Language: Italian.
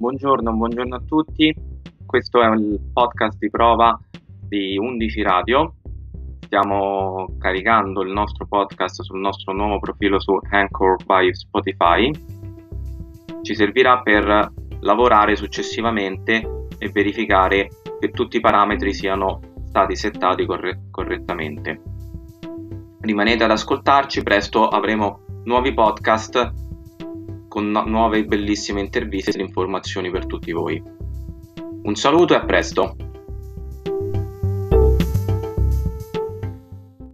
Buongiorno, buongiorno a tutti. Questo è il podcast di prova di 11 Radio. Stiamo caricando il nostro podcast sul nostro nuovo profilo su Anchor by Spotify. Ci servirà per lavorare successivamente e verificare che tutti i parametri siano stati settati corre- correttamente. Rimanete ad ascoltarci, presto avremo nuovi podcast con no- nuove bellissime interviste e informazioni per tutti voi. Un saluto e a presto!